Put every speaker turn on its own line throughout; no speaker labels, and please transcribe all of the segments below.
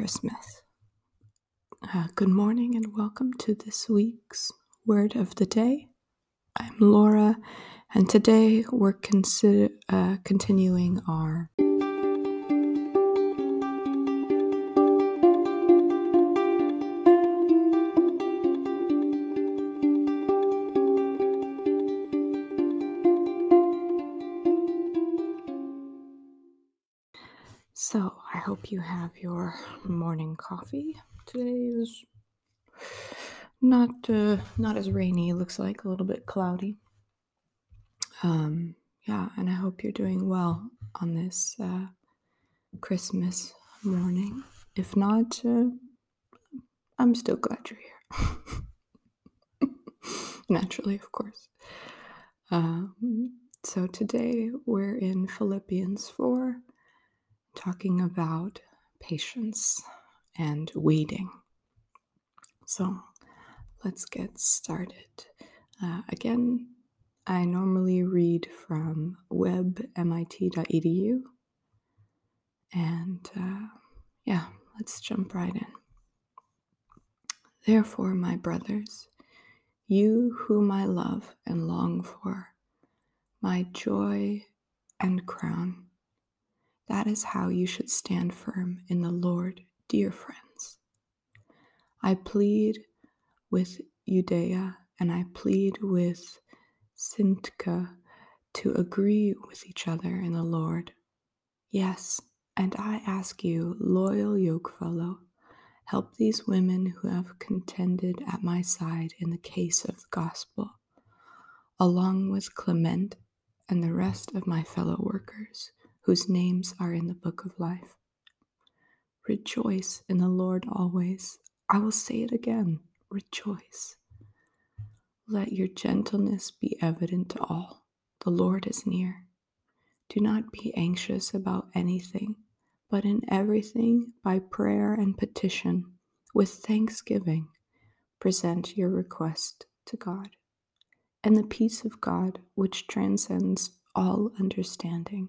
Christmas. Uh, good morning and welcome to this week's Word of the Day. I'm Laura, and today we're consider, uh, continuing our hope you have your morning coffee. Today is not uh, not as rainy. It looks like a little bit cloudy. Um, yeah, and I hope you're doing well on this uh, Christmas morning. If not, uh, I'm still glad you're here. Naturally, of course. Um, so today we're in Philippians 4 talking about patience and waiting. So let's get started. Uh, again, I normally read from webmit.edu. And uh, yeah, let's jump right in. Therefore, my brothers, you whom I love and long for, my joy and crown that is how you should stand firm in the Lord, dear friends. I plead with Euodia and I plead with Syntyche to agree with each other in the Lord. Yes, and I ask you, loyal yokefellow, help these women who have contended at my side in the case of the gospel, along with Clement and the rest of my fellow workers whose names are in the book of life. Rejoice in the Lord always. I will say it again rejoice. Let your gentleness be evident to all. The Lord is near. Do not be anxious about anything, but in everything, by prayer and petition, with thanksgiving, present your request to God. And the peace of God, which transcends all understanding,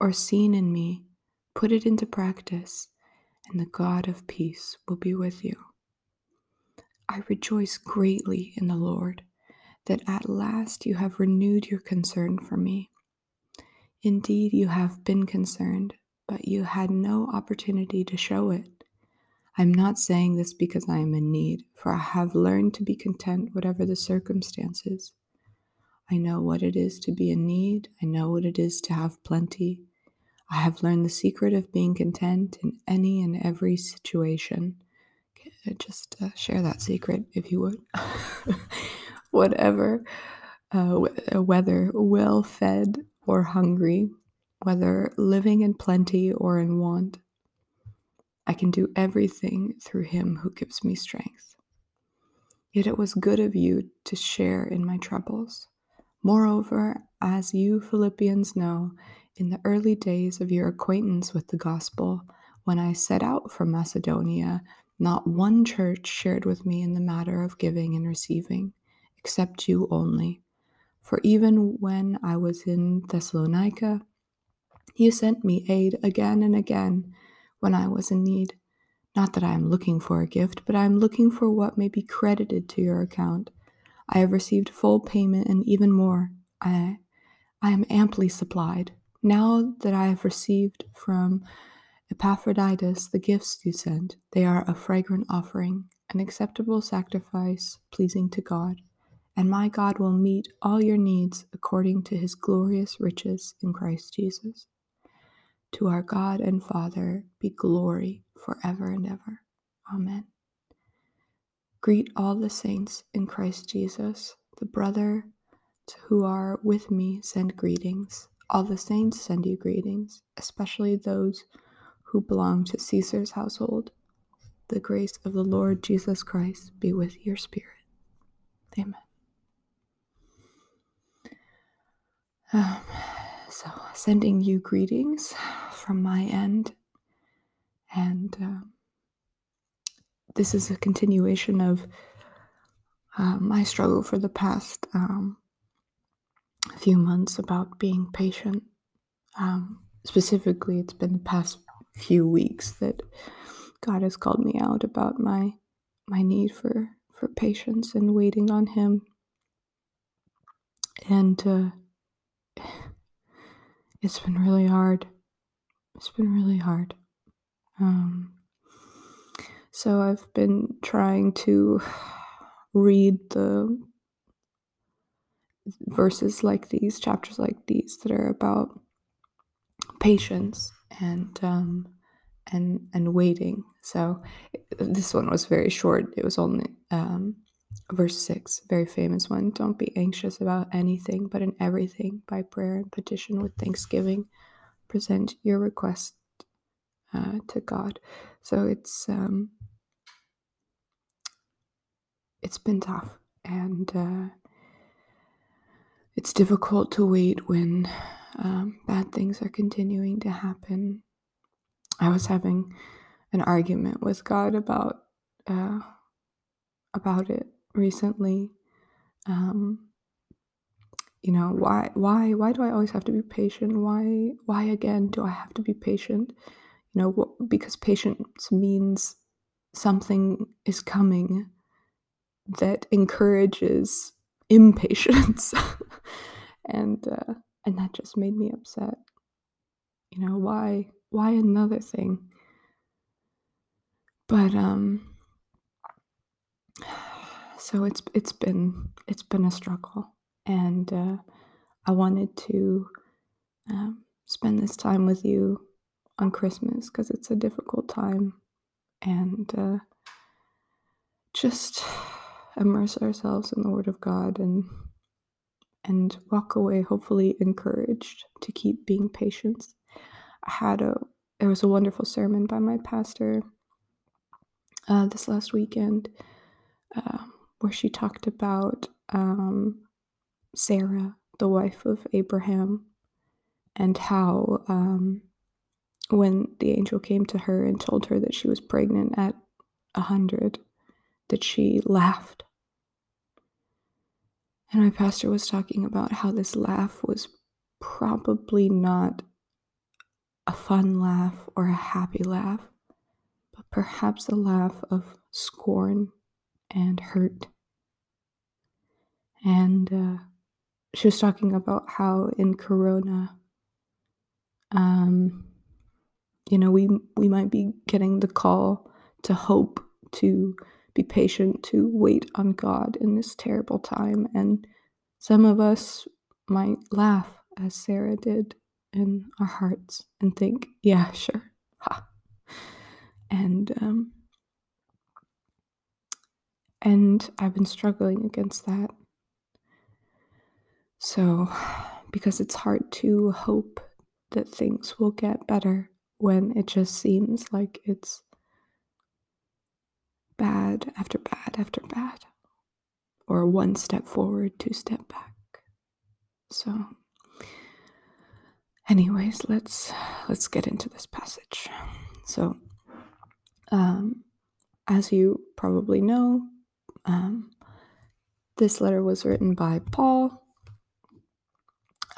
or seen in me, put it into practice, and the God of peace will be with you. I rejoice greatly in the Lord that at last you have renewed your concern for me. Indeed, you have been concerned, but you had no opportunity to show it. I'm not saying this because I am in need, for I have learned to be content whatever the circumstances. I know what it is to be in need. I know what it is to have plenty. I have learned the secret of being content in any and every situation. Just uh, share that secret if you would. Whatever, uh, uh, whether well fed or hungry, whether living in plenty or in want, I can do everything through him who gives me strength. Yet it was good of you to share in my troubles. Moreover, as you Philippians know, in the early days of your acquaintance with the gospel, when I set out from Macedonia, not one church shared with me in the matter of giving and receiving, except you only. For even when I was in Thessalonica, you sent me aid again and again when I was in need. Not that I am looking for a gift, but I am looking for what may be credited to your account. I have received full payment and even more. I, I am amply supplied. Now that I have received from Epaphroditus the gifts you sent, they are a fragrant offering, an acceptable sacrifice pleasing to God. And my God will meet all your needs according to his glorious riches in Christ Jesus. To our God and Father be glory forever and ever. Amen. Greet all the saints in Christ Jesus. The brother who are with me send greetings. All the saints send you greetings, especially those who belong to Caesar's household. the grace of the Lord Jesus Christ be with your spirit. Amen. Um, so, sending you greetings from my end. And uh, this is a continuation of uh, my struggle for the past um, few months about being patient. Um, specifically, it's been the past few weeks that God has called me out about my my need for for patience and waiting on Him. And uh, it's been really hard. It's been really hard. Um, so I've been trying to read the verses like these, chapters like these that are about patience and um, and and waiting. So this one was very short. It was only um, verse six, very famous one. Don't be anxious about anything, but in everything, by prayer and petition with thanksgiving, present your request uh, to God. So it's um, it's been tough and. Uh, it's difficult to wait when um, bad things are continuing to happen. I was having an argument with God about uh, about it recently. Um, you know why why why do I always have to be patient? Why why again do I have to be patient? You know because patience means something is coming that encourages impatience. And uh, and that just made me upset. You know why why another thing? But um so it's it's been it's been a struggle. And uh, i wanted to um, spend this time with you on christmas because it's a difficult time. And uh, just immerse ourselves in the Word of God and and walk away hopefully encouraged to keep being patient. I had a there was a wonderful sermon by my pastor uh, this last weekend uh, where she talked about um, Sarah, the wife of Abraham, and how um, when the angel came to her and told her that she was pregnant at a hundred, that she laughed and my pastor was talking about how this laugh was probably not a fun laugh or a happy laugh, but perhaps a laugh of scorn and hurt. And uh, she was talking about how in Corona, um, you know, we we might be getting the call to hope, to be patient, to wait on God in this terrible time. And some of us might laugh as Sarah did in our hearts and think, yeah, sure. Ha. And um, and I've been struggling against that. So, because it's hard to hope that things will get better when it just seems like it's bad after bad after bad, or one step forward, two step back. So, anyways, let's let's get into this passage. So, um, as you probably know, um, this letter was written by Paul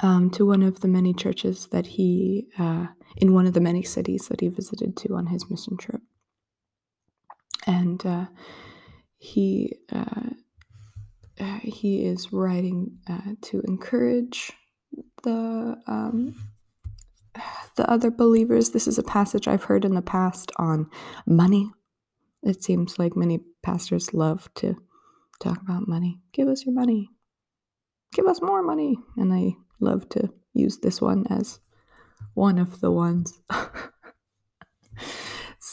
um, to one of the many churches that he, uh, in one of the many cities that he visited to on his mission trip and uh, he uh, uh, he is writing uh, to encourage the um, the other believers. This is a passage I've heard in the past on money. It seems like many pastors love to talk about money. Give us your money. Give us more money. And I love to use this one as one of the ones.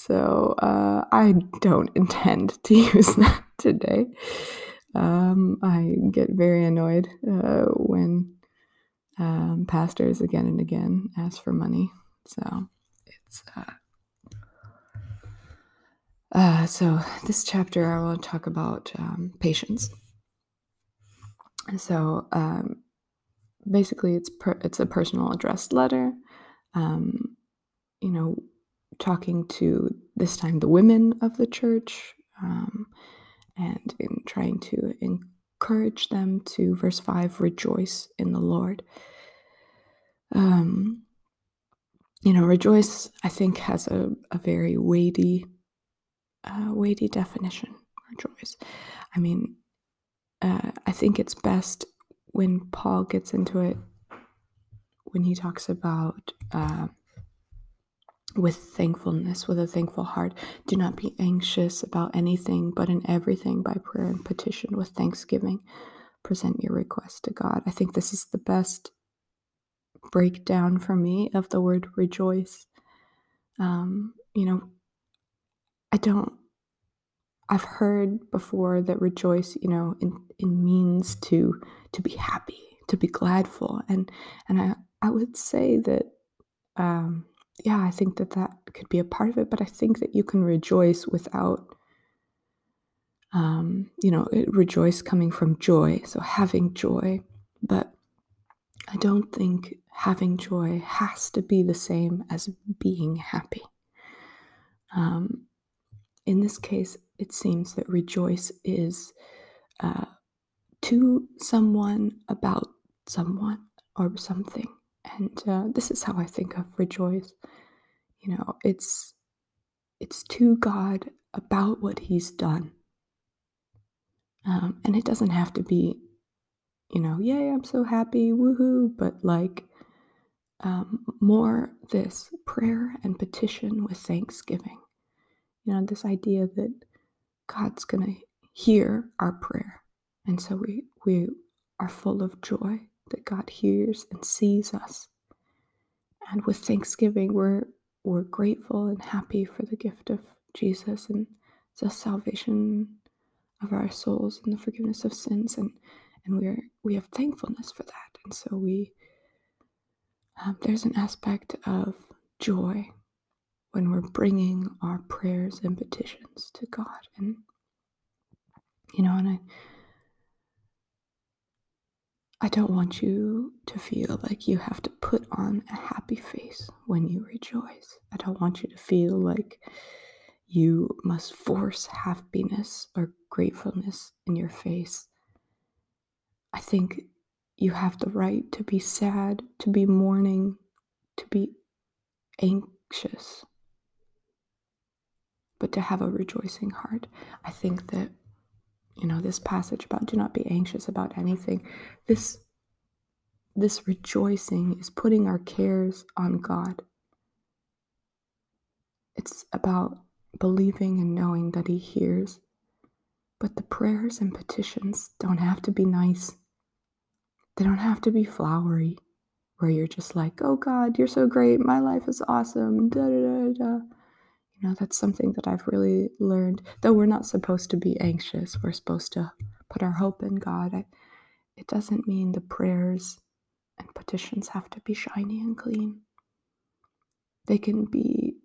So uh, I don't intend to use that today. Um, I get very annoyed uh, when um, pastors again and again ask for money. So it's uh, uh, so, this chapter, I want to talk about um, patience. So, um, basically, it's per- it's a personal addressed letter. Um, you know, talking to this time the women of the church, um, and in trying to encourage them to verse five, rejoice in the Lord. Um, you know, rejoice. I think has a, a very weighty uh, weighty definition rejoice. I mean, uh, I think it's best when Paul gets into it when he talks about uh, with thankfulness, with a thankful heart. Do not be anxious about anything, but in everything by prayer and petition with thanksgiving, present your request to God. I think this is the best breakdown for me of the word rejoice. Um, you know, I don't I've heard before that rejoice, you know, in, means to to be happy, to be gladful, and and I I would say that, um, yeah, I think that that could be a part of it. But I think that you can rejoice without, um, you know, rejoice coming from joy, so having joy. But I don't think having joy has to be the same as being happy. Um, in this case, it seems that rejoice is uh, to someone about someone or something. And uh, this is how I think of rejoice. You know, it's it's to God about what He's done, um, and it doesn't have to be, you know, yay, I'm so happy, woohoo, but like um, more this prayer and petition with thanksgiving. You know, this idea that God's going to hear our prayer. And so we, we are full of joy that God hears and sees us. And with thanksgiving, we're, we're grateful and happy for the gift of Jesus and the salvation of our souls and the forgiveness of sins. And, and we're, we have thankfulness for that. And so we, um, there's an aspect of joy when we're bringing our prayers and petitions to God. And, you know, and I, I don't want you to feel like you have to put on a happy face when you rejoice. I don't want you to feel like you must force happiness or gratefulness in your face. I think you have the right to be sad, to be mourning, to be anxious but to have a rejoicing heart. I think that, you know, this passage about do not be anxious about anything, this this rejoicing is putting our cares on God. It's about believing and knowing that He hears. But the prayers and petitions don't have to be nice. They don't have to be flowery, where you're just like, oh God, you're so great. My life is awesome. Da, da, da, da. You know, that's something that I've really learned. Though we're not supposed to be anxious, we're supposed to put our hope in God. I, it doesn't mean the prayers and petitions have to be shiny and clean. They can be,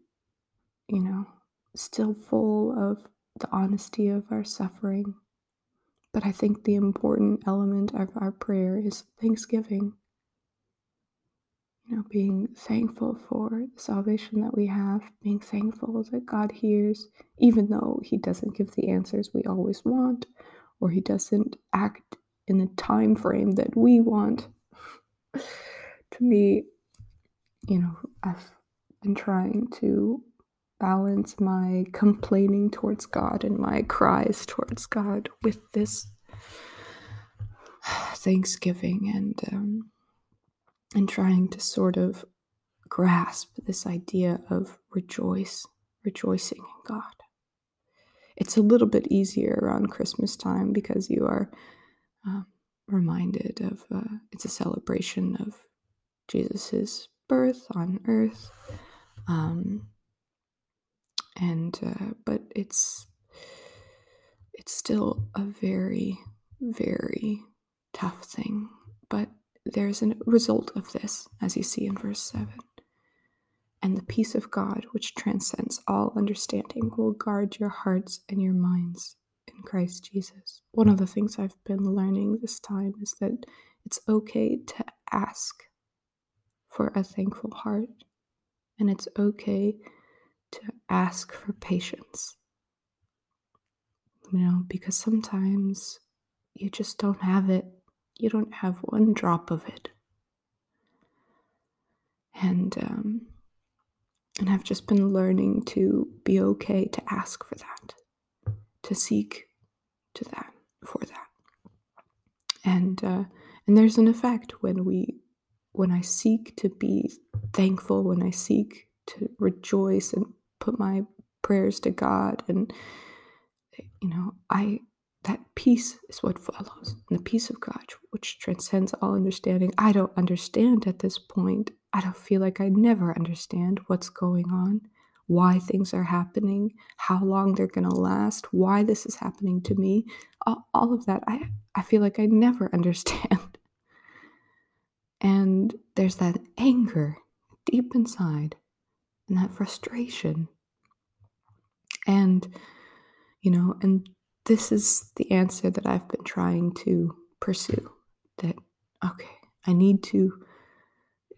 you know, still full of the honesty of our suffering. But I think the important element of our prayer is thanksgiving you know, being thankful for the salvation that we have, being thankful that God hears, even though He doesn't give the answers we always want, or He doesn't act in the time frame that we want. to me, you know, I've been trying to balance my complaining towards God and my cries towards God with this thanksgiving and um, and trying to sort of grasp this idea of rejoice, rejoicing in God. It's a little bit easier around Christmas time because you are uh, reminded of uh, it's a celebration of Jesus's birth on earth. Um, and uh, but it's it's still a very very tough thing but there's a result of this, as you see in verse 7. And the peace of God, which transcends all understanding, will guard your hearts and your minds in Christ Jesus. One of the things I've been learning this time is that it's okay to ask for a thankful heart, and it's okay to ask for patience. You know, because sometimes you just don't have it, you don't have one drop of it. And, um, and I've just been learning to be okay to ask for that, to seek to that, for that. And, uh, and there's an effect when we, when I seek to be thankful, when I seek to rejoice and put my prayers to God and you know, I that peace is what follows. And the peace of God, which transcends all understanding. I don't understand at this point. I don't feel like I never understand what's going on, why things are happening, how long they're going to last, why this is happening to me. All, all of that, I, I feel like I never understand. and there's that anger deep inside and that frustration. And you know, and this is the answer that I've been trying to pursue that, okay, I need to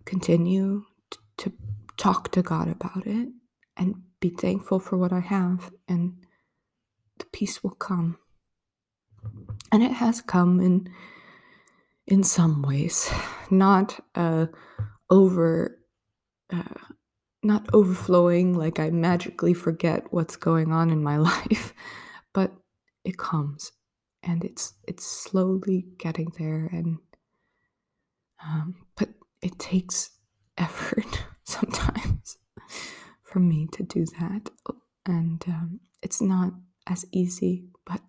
continue t- to talk to God about it and be thankful for what I have, and the peace will come. And it has come in in some ways, not uh, over uh, not overflowing like I magically forget what's going on in my life, but it comes and it's it's slowly getting there and um, but it takes effort sometimes for me to do that and um, it's not as easy but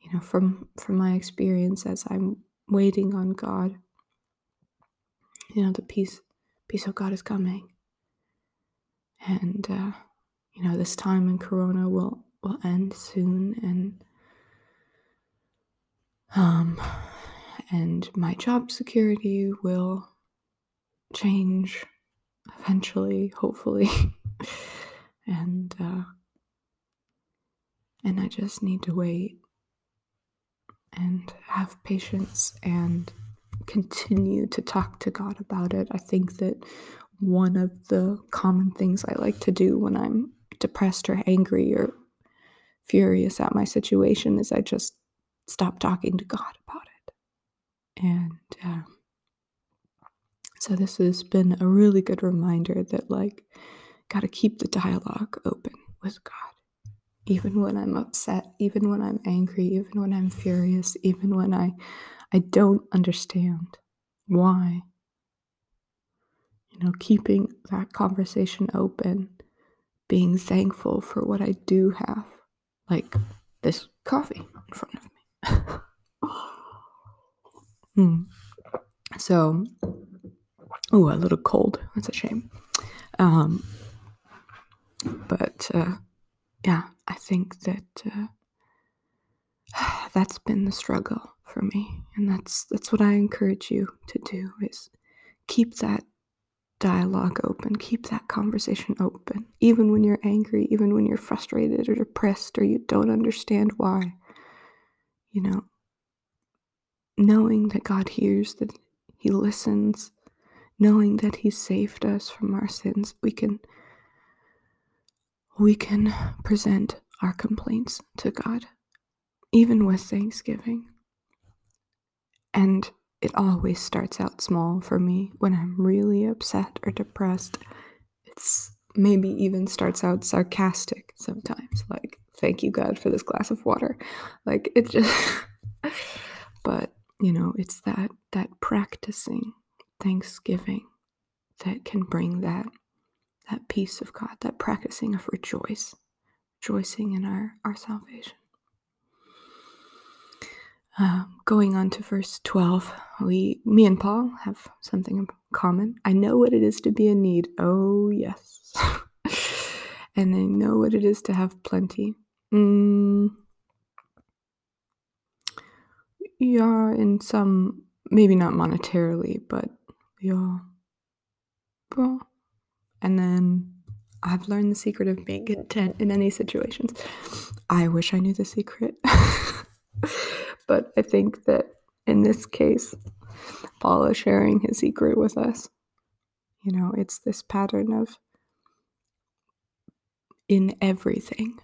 you know from from my experience as i'm waiting on god you know the peace peace of god is coming. And uh, you know this time in corona will will end soon and um and my job security will change eventually hopefully. And uh and i just need to wait and have patience and continue to talk to god about it. I think that one of the common things I like to do when I'm depressed or angry or furious at my situation is I just stop talking to God about it. And uh, so this has been a really good reminder that, like, got to keep the dialogue open with God. Even when I'm upset, even when I'm angry, even when I'm furious, even when I, I don't understand why you know, keeping that conversation open, being thankful for what I do have, like this coffee in front of me. mm. So, oh, a little cold. That's a shame. Um, but uh, yeah, I think that uh, that's been the struggle for me, and that's that's what I encourage you to do is keep that dialogue open. Keep that conversation open. Even when you're angry, even when you're frustrated or depressed or you don't understand why. You know, knowing that God hears, that He listens, knowing that He saved us from our sins, we can we can present our complaints to God, even with thanksgiving. And it always starts out small for me when I'm really upset or depressed. It's maybe even starts out sarcastic sometimes, like, thank you, God, for this glass of water. Like, it just, but, you know, it's that, that practicing thanksgiving that can bring that, that peace of God, that practicing of rejoice, rejoicing in our, our salvation. Uh, going on to verse 12, we, me and Paul have something in common. I know what it is to be in need. Oh, yes. and I know what it is to have plenty. Mm, yeah, in some, maybe not monetarily, but yeah. Well, And then I've learned the secret of being content in any situations. I wish I knew the secret. but I think that in this case, Paul is sharing his secret with us. You know, it's this pattern of in everything,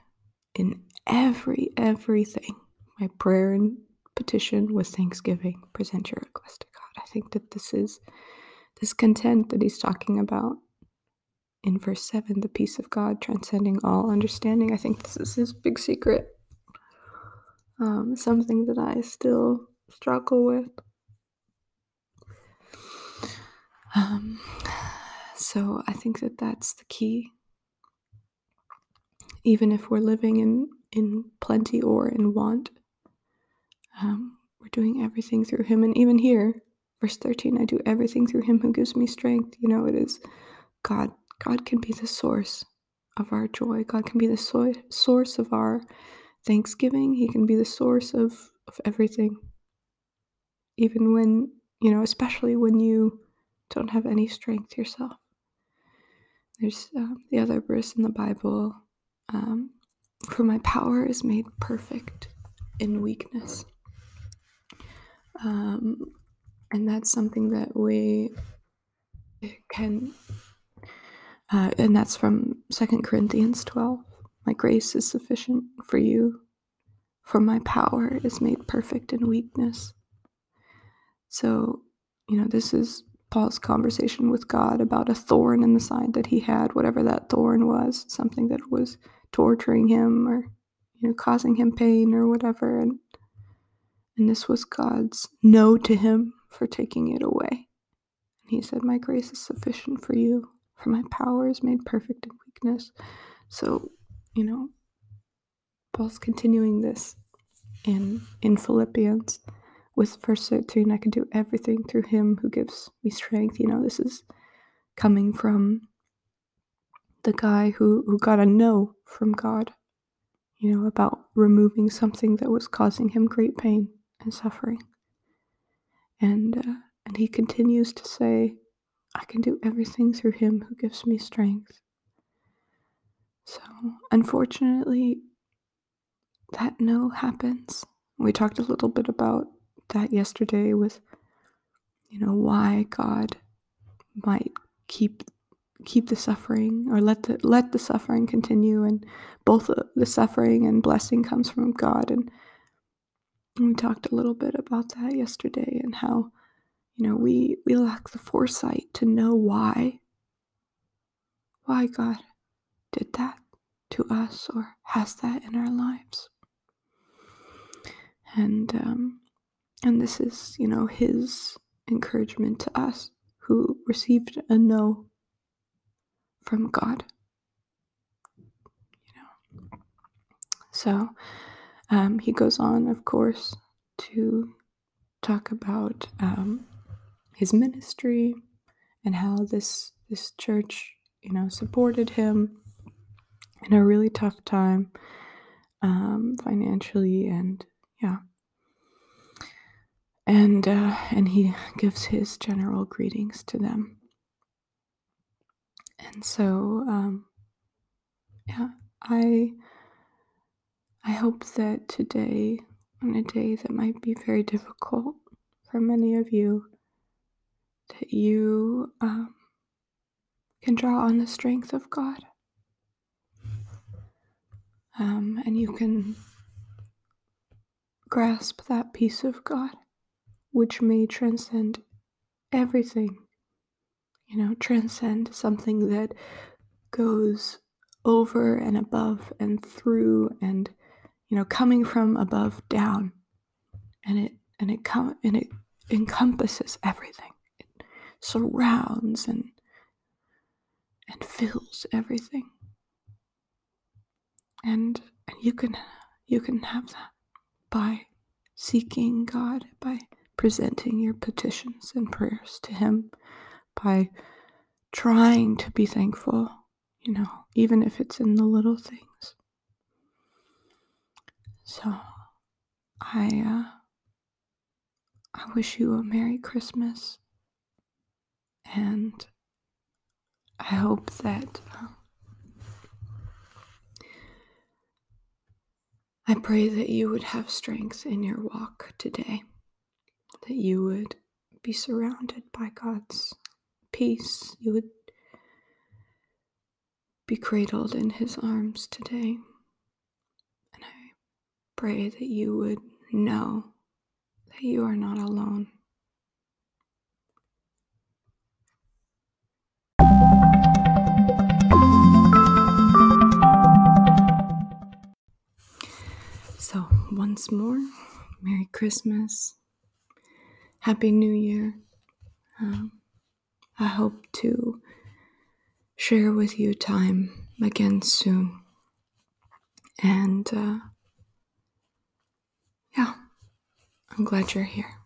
in every, everything, my prayer and petition with thanksgiving, present your request to God. I think that this is this content that he's talking about in verse 7 the peace of God transcending all understanding. I think this is his big secret. Um, something that I still struggle with. Um, so I think that that's the key. Even if we're living in, in plenty or in want, um, we're doing everything through Him. And even here, verse 13, I do everything through Him who gives me strength. You know, it is God. God can be the source of our joy. God can be the so- source of our thanksgiving. He can be the source of, of everything. Even when, you know, especially when you don't have any strength yourself. There's uh, the other verse in the Bible um, For my power is made perfect in weakness. Um, and that's something that we can, uh, and that's from Second Corinthians 12. My grace is sufficient for you, for my power is made perfect in weakness. So, you know, this is Paul's conversation with God about a thorn in the side that he had, whatever that thorn was, something that was torturing him or you know causing him pain or whatever and and this was God's no to him for taking it away. And he said, My grace is sufficient for you, for my power is made perfect in weakness. So, you know, Paul's continuing this in in Philippians with verse 13 i can do everything through him who gives me strength. You know this is coming from the guy who who got a no from god you know about removing something that was causing him great pain and suffering. And uh, and he continues to say i can do everything through him who gives me strength so unfortunately that no happens. We talked a little bit about that yesterday with you know why God might keep keep the suffering or let the let the suffering continue and both the suffering and blessing comes from God. And we talked a little bit about that yesterday and how you know we we lack the foresight to know why why God did that to us or has that in our lives and um, and this is, you know, his encouragement to us who received a no from God. You know. So um, he goes on, of course, to talk about um, his ministry and how this this church, you know, supported him in a really tough time um, financially and yeah and uh, and he gives his general greetings to them. And so, um, yeah, I I hope that today, on a day that might be very difficult for many of you, that you um, can draw on the strength of God, um, and you can grasp that peace of God which may transcend everything. You know, transcend something that goes over and above and through and you know coming from above down and it and it com- and it encompasses everything it surrounds and and fills everything and and you can you can have that by seeking god by presenting your petitions and prayers to Him by trying to be thankful, you know, even if it's in the little things. So, I uh, I wish you a Merry Christmas and I hope that um, I pray that you would have strength in your walk today, that you would be surrounded by God's peace, you would be cradled in His arms today. And I pray that you would know that you are not alone. So, once more, Merry Christmas, Happy New Year. Um, I hope to share with you time again soon. And uh, yeah, I'm glad you're here.